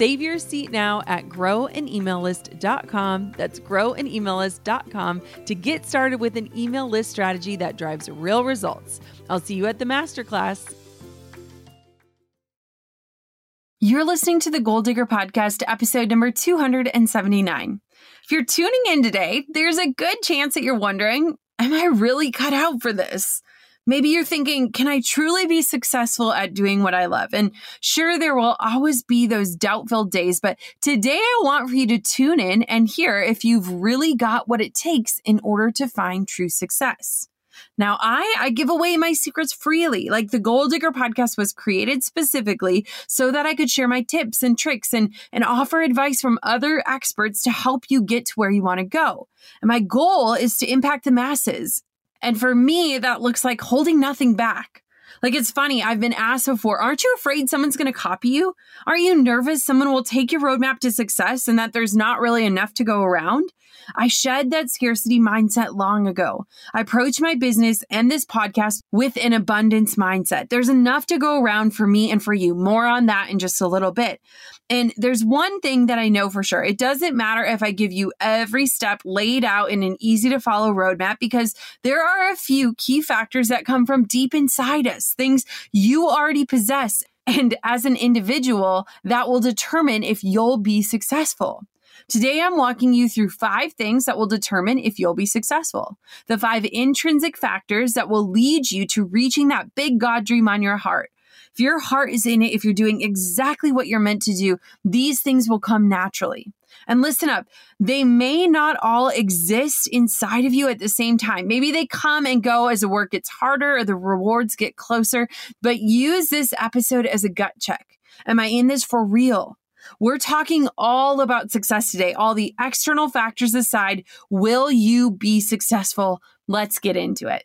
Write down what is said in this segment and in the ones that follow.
Save your seat now at growanemaillist.com. That's growanemaillist.com to get started with an email list strategy that drives real results. I'll see you at the masterclass. You're listening to the Goal Digger Podcast, episode number 279. If you're tuning in today, there's a good chance that you're wondering, am I really cut out for this? Maybe you're thinking, can I truly be successful at doing what I love? And sure, there will always be those doubt filled days, but today I want for you to tune in and hear if you've really got what it takes in order to find true success. Now, I, I give away my secrets freely. Like the Goal Digger podcast was created specifically so that I could share my tips and tricks and, and offer advice from other experts to help you get to where you want to go. And my goal is to impact the masses. And for me, that looks like holding nothing back. Like it's funny, I've been asked before, aren't you afraid someone's going to copy you? Aren't you nervous someone will take your roadmap to success and that there's not really enough to go around? I shed that scarcity mindset long ago. I approach my business and this podcast with an abundance mindset. There's enough to go around for me and for you. More on that in just a little bit. And there's one thing that I know for sure. It doesn't matter if I give you every step laid out in an easy to follow roadmap because there are a few key factors that come from deep inside us, things you already possess. And as an individual, that will determine if you'll be successful. Today, I'm walking you through five things that will determine if you'll be successful. The five intrinsic factors that will lead you to reaching that big God dream on your heart. If your heart is in it, if you're doing exactly what you're meant to do, these things will come naturally. And listen up, they may not all exist inside of you at the same time. Maybe they come and go as the work gets harder or the rewards get closer, but use this episode as a gut check. Am I in this for real? We're talking all about success today, all the external factors aside. Will you be successful? Let's get into it.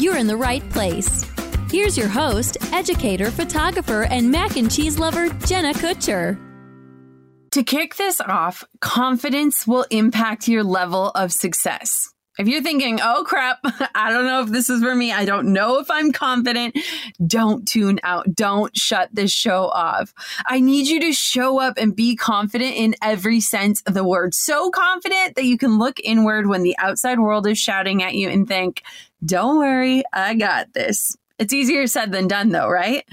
you're in the right place. Here's your host, educator, photographer, and mac and cheese lover, Jenna Kutcher. To kick this off, confidence will impact your level of success. If you're thinking, oh crap, I don't know if this is for me, I don't know if I'm confident, don't tune out. Don't shut this show off. I need you to show up and be confident in every sense of the word. So confident that you can look inward when the outside world is shouting at you and think, don't worry, I got this. It's easier said than done, though, right?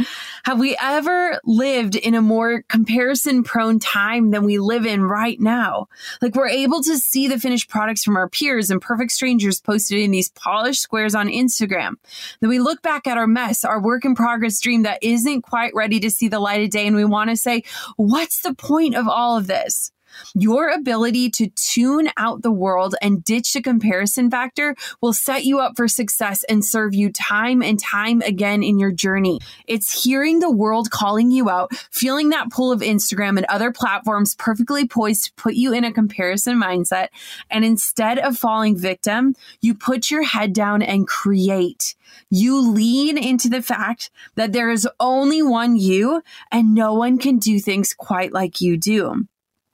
Have we ever lived in a more comparison prone time than we live in right now? Like, we're able to see the finished products from our peers and perfect strangers posted in these polished squares on Instagram. Then we look back at our mess, our work in progress dream that isn't quite ready to see the light of day, and we want to say, what's the point of all of this? Your ability to tune out the world and ditch the comparison factor will set you up for success and serve you time and time again in your journey. It's hearing the world calling you out, feeling that pull of Instagram and other platforms perfectly poised to put you in a comparison mindset. And instead of falling victim, you put your head down and create. You lean into the fact that there is only one you and no one can do things quite like you do.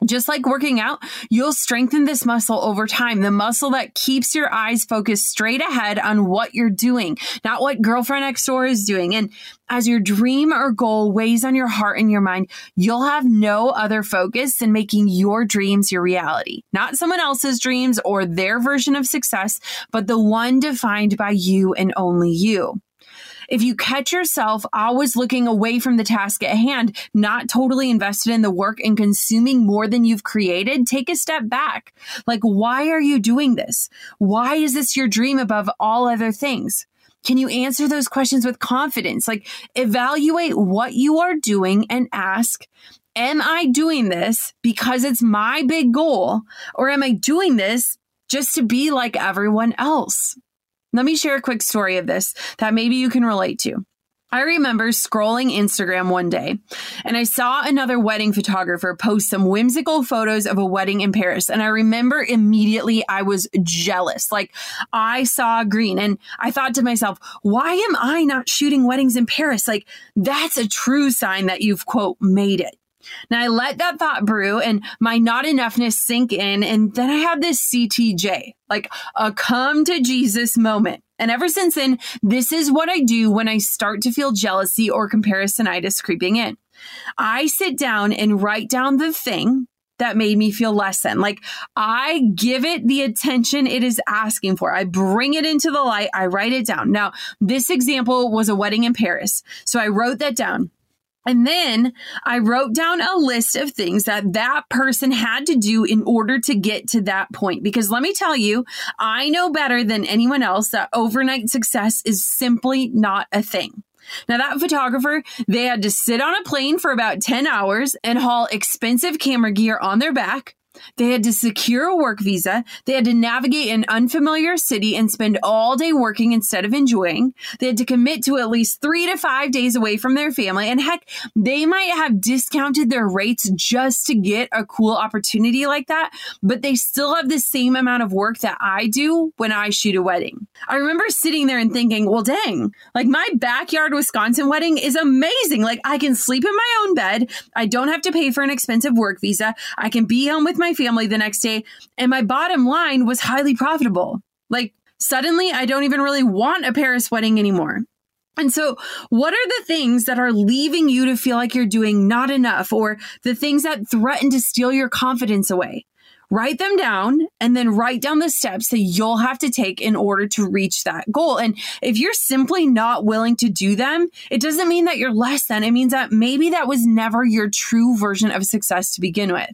Just like working out, you'll strengthen this muscle over time. The muscle that keeps your eyes focused straight ahead on what you're doing, not what girlfriend next door is doing. And as your dream or goal weighs on your heart and your mind, you'll have no other focus than making your dreams your reality, not someone else's dreams or their version of success, but the one defined by you and only you. If you catch yourself always looking away from the task at hand, not totally invested in the work and consuming more than you've created, take a step back. Like, why are you doing this? Why is this your dream above all other things? Can you answer those questions with confidence? Like, evaluate what you are doing and ask, Am I doing this because it's my big goal? Or am I doing this just to be like everyone else? Let me share a quick story of this that maybe you can relate to. I remember scrolling Instagram one day and I saw another wedding photographer post some whimsical photos of a wedding in Paris. And I remember immediately I was jealous. Like I saw green and I thought to myself, why am I not shooting weddings in Paris? Like that's a true sign that you've quote made it. Now I let that thought brew and my not enoughness sink in. And then I had this CTJ, like a come to Jesus moment. And ever since then, this is what I do when I start to feel jealousy or comparisonitis creeping in. I sit down and write down the thing that made me feel less than. Like I give it the attention it is asking for. I bring it into the light. I write it down. Now, this example was a wedding in Paris. So I wrote that down. And then I wrote down a list of things that that person had to do in order to get to that point. Because let me tell you, I know better than anyone else that overnight success is simply not a thing. Now, that photographer, they had to sit on a plane for about 10 hours and haul expensive camera gear on their back. They had to secure a work visa. They had to navigate an unfamiliar city and spend all day working instead of enjoying. They had to commit to at least three to five days away from their family. And heck, they might have discounted their rates just to get a cool opportunity like that, but they still have the same amount of work that I do when I shoot a wedding. I remember sitting there and thinking, well, dang, like my backyard Wisconsin wedding is amazing. Like I can sleep in my own bed. I don't have to pay for an expensive work visa. I can be home with my my family the next day, and my bottom line was highly profitable. Like, suddenly, I don't even really want a Paris wedding anymore. And so, what are the things that are leaving you to feel like you're doing not enough, or the things that threaten to steal your confidence away? Write them down and then write down the steps that you'll have to take in order to reach that goal. And if you're simply not willing to do them, it doesn't mean that you're less than. It means that maybe that was never your true version of success to begin with.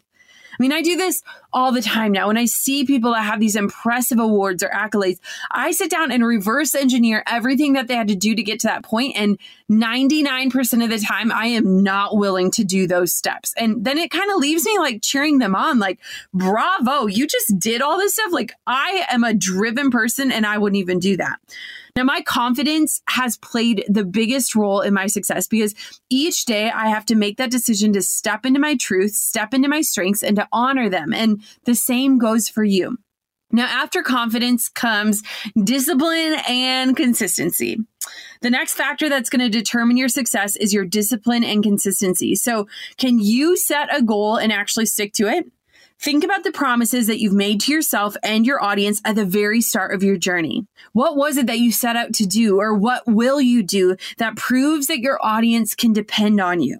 I mean, I do this all the time now. When I see people that have these impressive awards or accolades, I sit down and reverse engineer everything that they had to do to get to that point. And 99% of the time, I am not willing to do those steps. And then it kind of leaves me like cheering them on, like, bravo, you just did all this stuff. Like, I am a driven person and I wouldn't even do that. Now, my confidence has played the biggest role in my success because each day I have to make that decision to step into my truth, step into my strengths, and to honor them. And the same goes for you. Now, after confidence comes discipline and consistency. The next factor that's going to determine your success is your discipline and consistency. So, can you set a goal and actually stick to it? Think about the promises that you've made to yourself and your audience at the very start of your journey. What was it that you set out to do, or what will you do that proves that your audience can depend on you?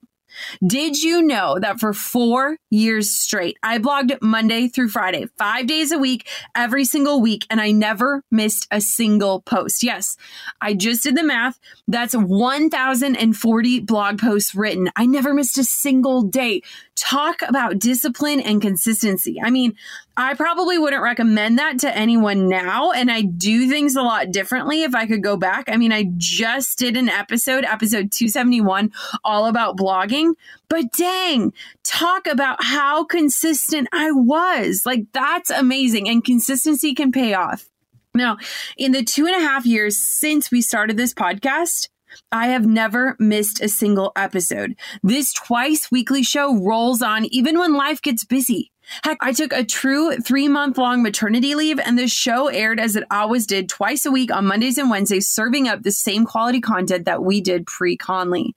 Did you know that for four years straight, I blogged Monday through Friday, five days a week, every single week, and I never missed a single post? Yes, I just did the math. That's 1,040 blog posts written. I never missed a single day. Talk about discipline and consistency. I mean, I probably wouldn't recommend that to anyone now. And I do things a lot differently if I could go back. I mean, I just did an episode, episode 271, all about blogging. But dang, talk about how consistent I was. Like, that's amazing. And consistency can pay off. Now, in the two and a half years since we started this podcast, I have never missed a single episode. This twice weekly show rolls on even when life gets busy. Heck, I took a true three month long maternity leave, and the show aired as it always did twice a week on Mondays and Wednesdays, serving up the same quality content that we did pre Conley.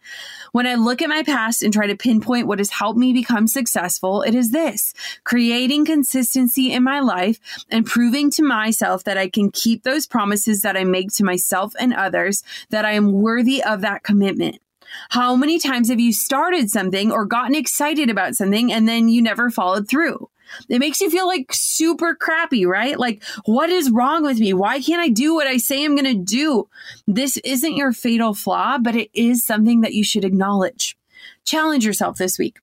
When I look at my past and try to pinpoint what has helped me become successful, it is this creating consistency in my life and proving to myself that I can keep those promises that I make to myself and others, that I am worthy of that commitment. How many times have you started something or gotten excited about something and then you never followed through? It makes you feel like super crappy, right? Like, what is wrong with me? Why can't I do what I say I'm going to do? This isn't your fatal flaw, but it is something that you should acknowledge. Challenge yourself this week.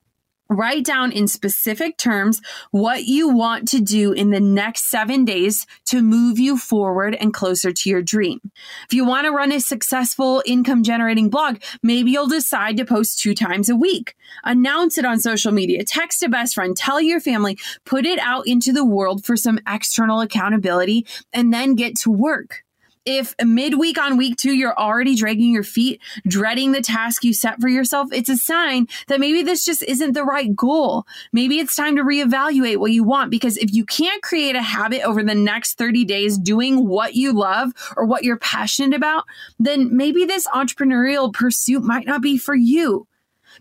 Write down in specific terms what you want to do in the next seven days to move you forward and closer to your dream. If you want to run a successful income generating blog, maybe you'll decide to post two times a week. Announce it on social media, text a best friend, tell your family, put it out into the world for some external accountability, and then get to work if midweek on week two, you're already dragging your feet, dreading the task you set for yourself, it's a sign that maybe this just isn't the right goal. Maybe it's time to reevaluate what you want because if you can't create a habit over the next 30 days doing what you love or what you're passionate about, then maybe this entrepreneurial pursuit might not be for you.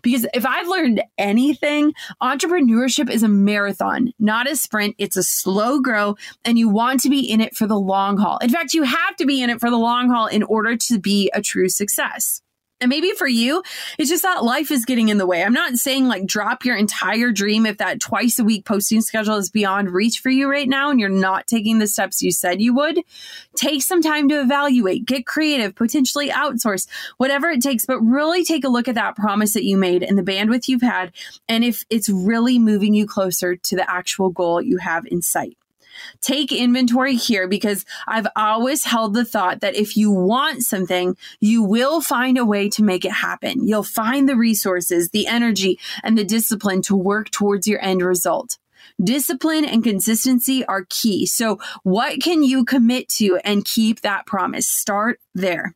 Because if I've learned anything, entrepreneurship is a marathon, not a sprint. It's a slow grow, and you want to be in it for the long haul. In fact, you have to be in it for the long haul in order to be a true success. And maybe for you, it's just that life is getting in the way. I'm not saying like drop your entire dream if that twice a week posting schedule is beyond reach for you right now and you're not taking the steps you said you would. Take some time to evaluate, get creative, potentially outsource, whatever it takes, but really take a look at that promise that you made and the bandwidth you've had and if it's really moving you closer to the actual goal you have in sight take inventory here because I've always held the thought that if you want something, you will find a way to make it happen. You'll find the resources, the energy, and the discipline to work towards your end result. Discipline and consistency are key. So, what can you commit to and keep that promise? Start there.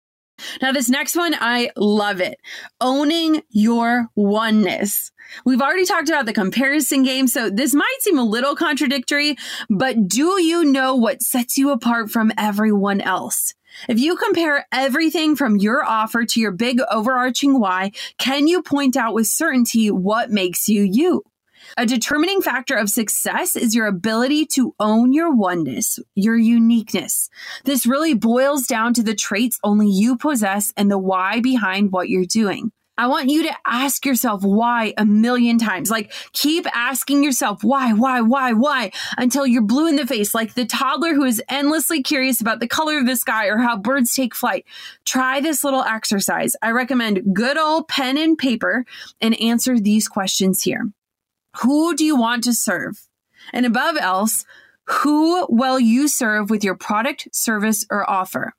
Now, this next one, I love it. Owning your oneness. We've already talked about the comparison game, so this might seem a little contradictory, but do you know what sets you apart from everyone else? If you compare everything from your offer to your big overarching why, can you point out with certainty what makes you you? A determining factor of success is your ability to own your oneness, your uniqueness. This really boils down to the traits only you possess and the why behind what you're doing. I want you to ask yourself why a million times. Like, keep asking yourself why, why, why, why until you're blue in the face, like the toddler who is endlessly curious about the color of the sky or how birds take flight. Try this little exercise. I recommend good old pen and paper and answer these questions here. Who do you want to serve? And above else, who will you serve with your product, service, or offer?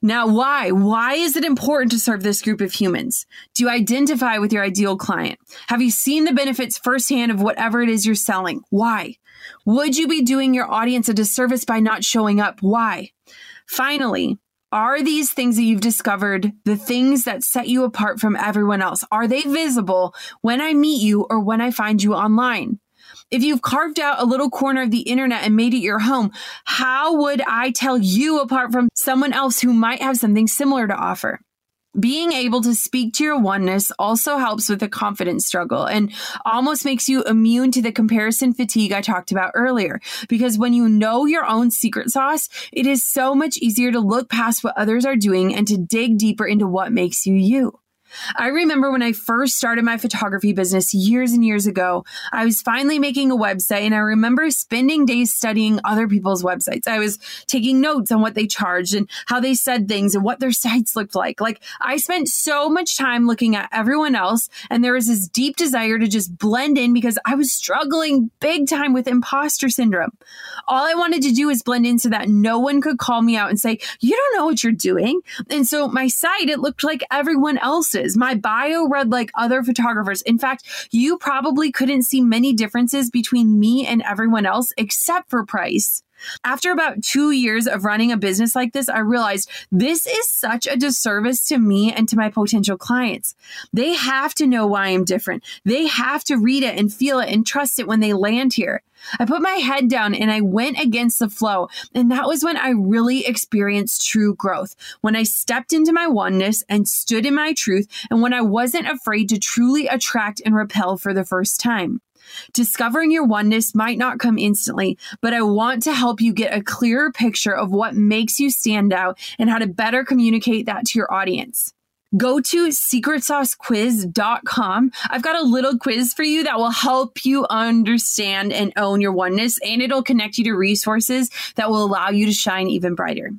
Now, why? Why is it important to serve this group of humans? Do you identify with your ideal client? Have you seen the benefits firsthand of whatever it is you're selling? Why? Would you be doing your audience a disservice by not showing up? Why? Finally, are these things that you've discovered the things that set you apart from everyone else? Are they visible when I meet you or when I find you online? If you've carved out a little corner of the internet and made it your home, how would I tell you apart from someone else who might have something similar to offer? Being able to speak to your oneness also helps with the confidence struggle and almost makes you immune to the comparison fatigue I talked about earlier. Because when you know your own secret sauce, it is so much easier to look past what others are doing and to dig deeper into what makes you you. I remember when I first started my photography business years and years ago, I was finally making a website and I remember spending days studying other people's websites. I was taking notes on what they charged and how they said things and what their sites looked like. Like I spent so much time looking at everyone else and there was this deep desire to just blend in because I was struggling big time with imposter syndrome. All I wanted to do was blend in so that no one could call me out and say, you don't know what you're doing. And so my site, it looked like everyone else's My bio read like other photographers. In fact, you probably couldn't see many differences between me and everyone else except for price. After about two years of running a business like this, I realized this is such a disservice to me and to my potential clients. They have to know why I'm different. They have to read it and feel it and trust it when they land here. I put my head down and I went against the flow. And that was when I really experienced true growth. When I stepped into my oneness and stood in my truth, and when I wasn't afraid to truly attract and repel for the first time. Discovering your oneness might not come instantly, but I want to help you get a clearer picture of what makes you stand out and how to better communicate that to your audience go to secretsaucequiz.com. I've got a little quiz for you that will help you understand and own your oneness, and it'll connect you to resources that will allow you to shine even brighter.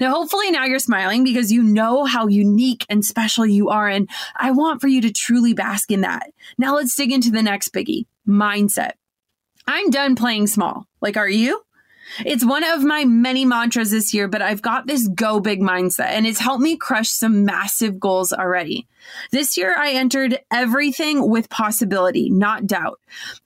Now, hopefully, now you're smiling because you know how unique and special you are, and I want for you to truly bask in that. Now, let's dig into the next biggie mindset. I'm done playing small. Like, are you? It's one of my many mantras this year, but I've got this go big mindset and it's helped me crush some massive goals already. This year, I entered everything with possibility, not doubt.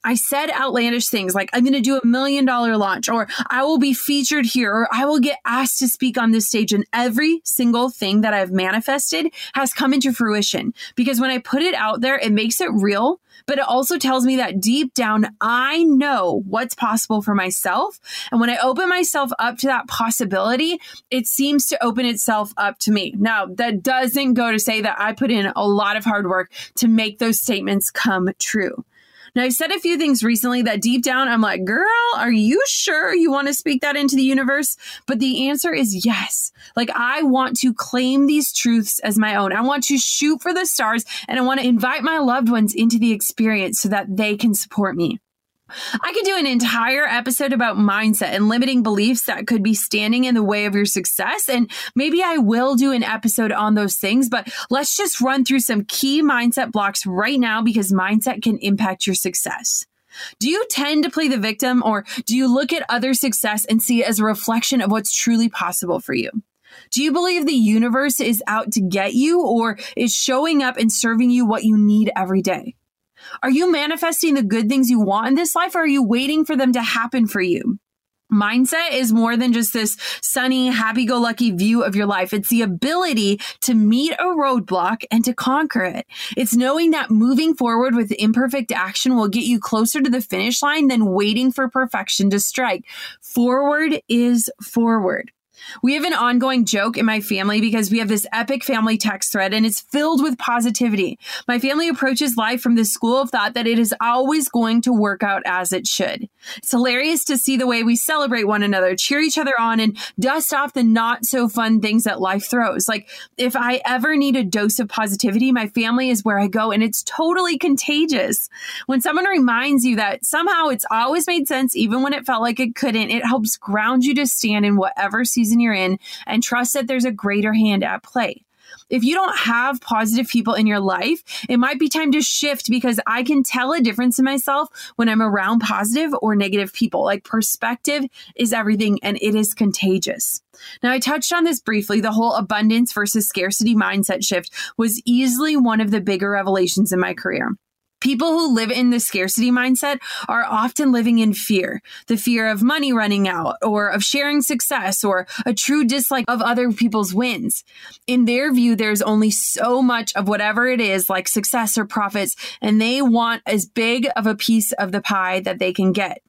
I said outlandish things like, I'm going to do a million dollar launch, or I will be featured here, or I will get asked to speak on this stage. And every single thing that I've manifested has come into fruition because when I put it out there, it makes it real but it also tells me that deep down, I know what's possible for myself. And when I open myself up to that possibility, it seems to open itself up to me. Now, that doesn't go to say that I put in a lot of hard work to make those statements come true. Now, I've said a few things recently that deep down I'm like, girl, are you sure you want to speak that into the universe? But the answer is yes. Like, I want to claim these truths as my own. I want to shoot for the stars and I want to invite my loved ones into the experience so that they can support me. I could do an entire episode about mindset and limiting beliefs that could be standing in the way of your success. And maybe I will do an episode on those things, but let's just run through some key mindset blocks right now because mindset can impact your success. Do you tend to play the victim or do you look at other success and see it as a reflection of what's truly possible for you? Do you believe the universe is out to get you or is showing up and serving you what you need every day? Are you manifesting the good things you want in this life or are you waiting for them to happen for you? Mindset is more than just this sunny, happy go lucky view of your life. It's the ability to meet a roadblock and to conquer it. It's knowing that moving forward with imperfect action will get you closer to the finish line than waiting for perfection to strike. Forward is forward. We have an ongoing joke in my family because we have this epic family text thread and it's filled with positivity. My family approaches life from this school of thought that it is always going to work out as it should. It's hilarious to see the way we celebrate one another, cheer each other on, and dust off the not so fun things that life throws. Like, if I ever need a dose of positivity, my family is where I go and it's totally contagious. When someone reminds you that somehow it's always made sense, even when it felt like it couldn't, it helps ground you to stand in whatever season season you're in and trust that there's a greater hand at play. If you don't have positive people in your life, it might be time to shift because I can tell a difference in myself when I'm around positive or negative people. Like perspective is everything and it is contagious. Now, I touched on this briefly. The whole abundance versus scarcity mindset shift was easily one of the bigger revelations in my career. People who live in the scarcity mindset are often living in fear the fear of money running out, or of sharing success, or a true dislike of other people's wins. In their view, there's only so much of whatever it is, like success or profits, and they want as big of a piece of the pie that they can get.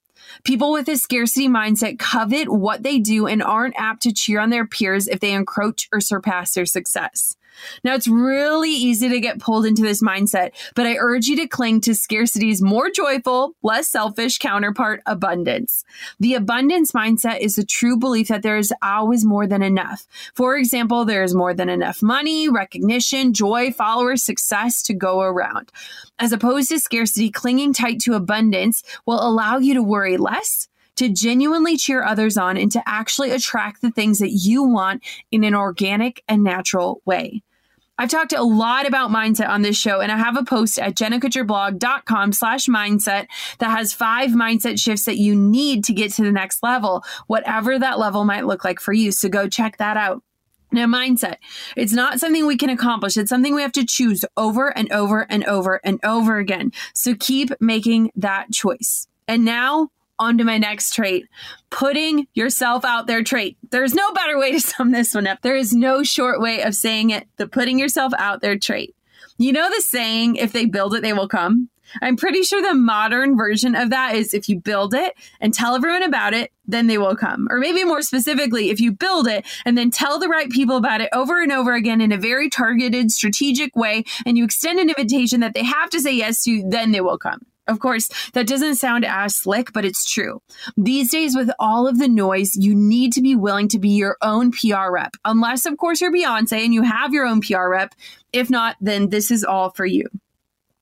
People with a scarcity mindset covet what they do and aren't apt to cheer on their peers if they encroach or surpass their success. Now, it's really easy to get pulled into this mindset, but I urge you to cling to scarcity's more joyful, less selfish counterpart, abundance. The abundance mindset is the true belief that there is always more than enough. For example, there is more than enough money, recognition, joy, followers, success to go around. As opposed to scarcity, clinging tight to abundance will allow you to worry less to genuinely cheer others on and to actually attract the things that you want in an organic and natural way. I've talked a lot about mindset on this show, and I have a post at jennakutcherblog.com slash mindset that has five mindset shifts that you need to get to the next level, whatever that level might look like for you. So go check that out. Now, mindset, it's not something we can accomplish. It's something we have to choose over and over and over and over again. So keep making that choice. And now on to my next trait putting yourself out there trait. There's no better way to sum this one up. There is no short way of saying it. The putting yourself out there trait. You know the saying, if they build it, they will come? I'm pretty sure the modern version of that is if you build it and tell everyone about it, then they will come. Or maybe more specifically, if you build it and then tell the right people about it over and over again in a very targeted, strategic way, and you extend an invitation that they have to say yes to, then they will come. Of course, that doesn't sound as slick, but it's true. These days, with all of the noise, you need to be willing to be your own PR rep. Unless, of course, you're Beyonce and you have your own PR rep. If not, then this is all for you.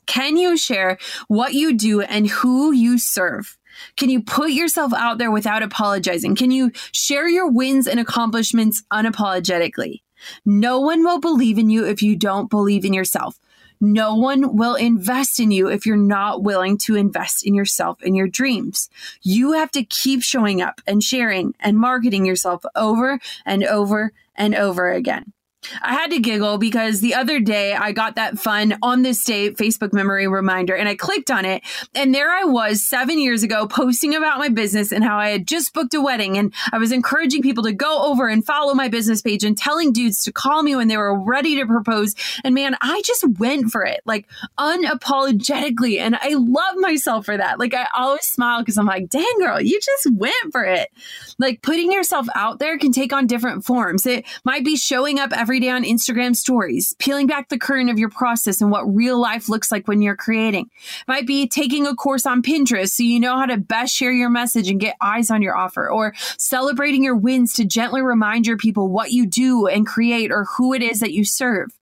Can you share what you do and who you serve? Can you put yourself out there without apologizing? Can you share your wins and accomplishments unapologetically? No one will believe in you if you don't believe in yourself. No one will invest in you if you're not willing to invest in yourself and your dreams. You have to keep showing up and sharing and marketing yourself over and over and over again. I had to giggle because the other day I got that fun on this day Facebook memory reminder and I clicked on it. And there I was seven years ago posting about my business and how I had just booked a wedding. And I was encouraging people to go over and follow my business page and telling dudes to call me when they were ready to propose. And man, I just went for it like unapologetically. And I love myself for that. Like I always smile because I'm like, dang girl, you just went for it. Like putting yourself out there can take on different forms. It might be showing up every day on Instagram stories, peeling back the curtain of your process and what real life looks like when you're creating. It might be taking a course on Pinterest so you know how to best share your message and get eyes on your offer, or celebrating your wins to gently remind your people what you do and create or who it is that you serve.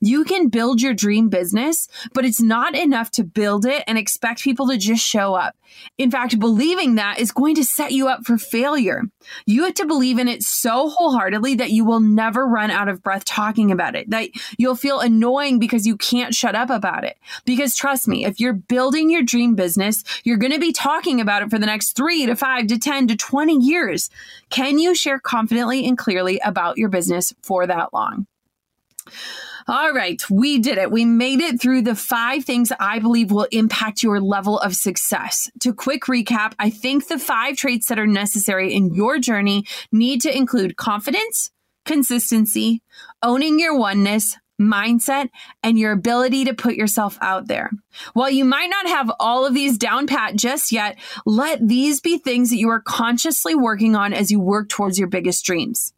You can build your dream business, but it's not enough to build it and expect people to just show up. In fact, believing that is going to set you up for failure. You have to believe in it so wholeheartedly that you will never run out of breath talking about it, that you'll feel annoying because you can't shut up about it. Because trust me, if you're building your dream business, you're going to be talking about it for the next three to five to 10 to 20 years. Can you share confidently and clearly about your business for that long? All right, we did it. We made it through the five things I believe will impact your level of success. To quick recap, I think the five traits that are necessary in your journey need to include confidence, consistency, owning your oneness, mindset, and your ability to put yourself out there. While you might not have all of these down pat just yet, let these be things that you are consciously working on as you work towards your biggest dreams.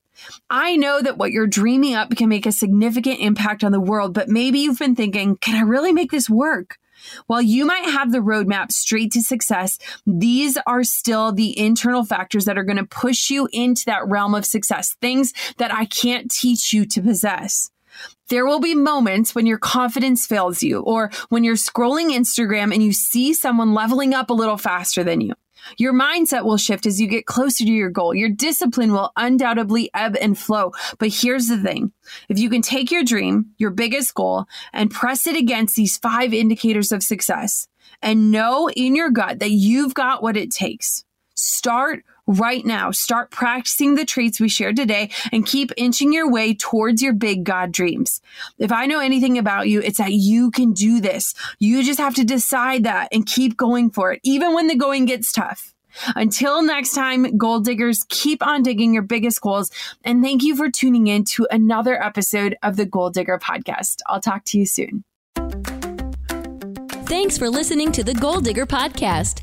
I know that what you're dreaming up can make a significant impact on the world, but maybe you've been thinking, can I really make this work? While you might have the roadmap straight to success, these are still the internal factors that are going to push you into that realm of success, things that I can't teach you to possess. There will be moments when your confidence fails you, or when you're scrolling Instagram and you see someone leveling up a little faster than you. Your mindset will shift as you get closer to your goal. Your discipline will undoubtedly ebb and flow. But here's the thing. If you can take your dream, your biggest goal, and press it against these five indicators of success and know in your gut that you've got what it takes, start right now. Start practicing the traits we shared today and keep inching your way towards your big God dreams. If I know anything about you, it's that you can do this. You just have to decide that and keep going for it, even when the going gets tough. Until next time, goal diggers, keep on digging your biggest goals. And thank you for tuning in to another episode of the Goal Digger podcast. I'll talk to you soon. Thanks for listening to the Goal Digger podcast.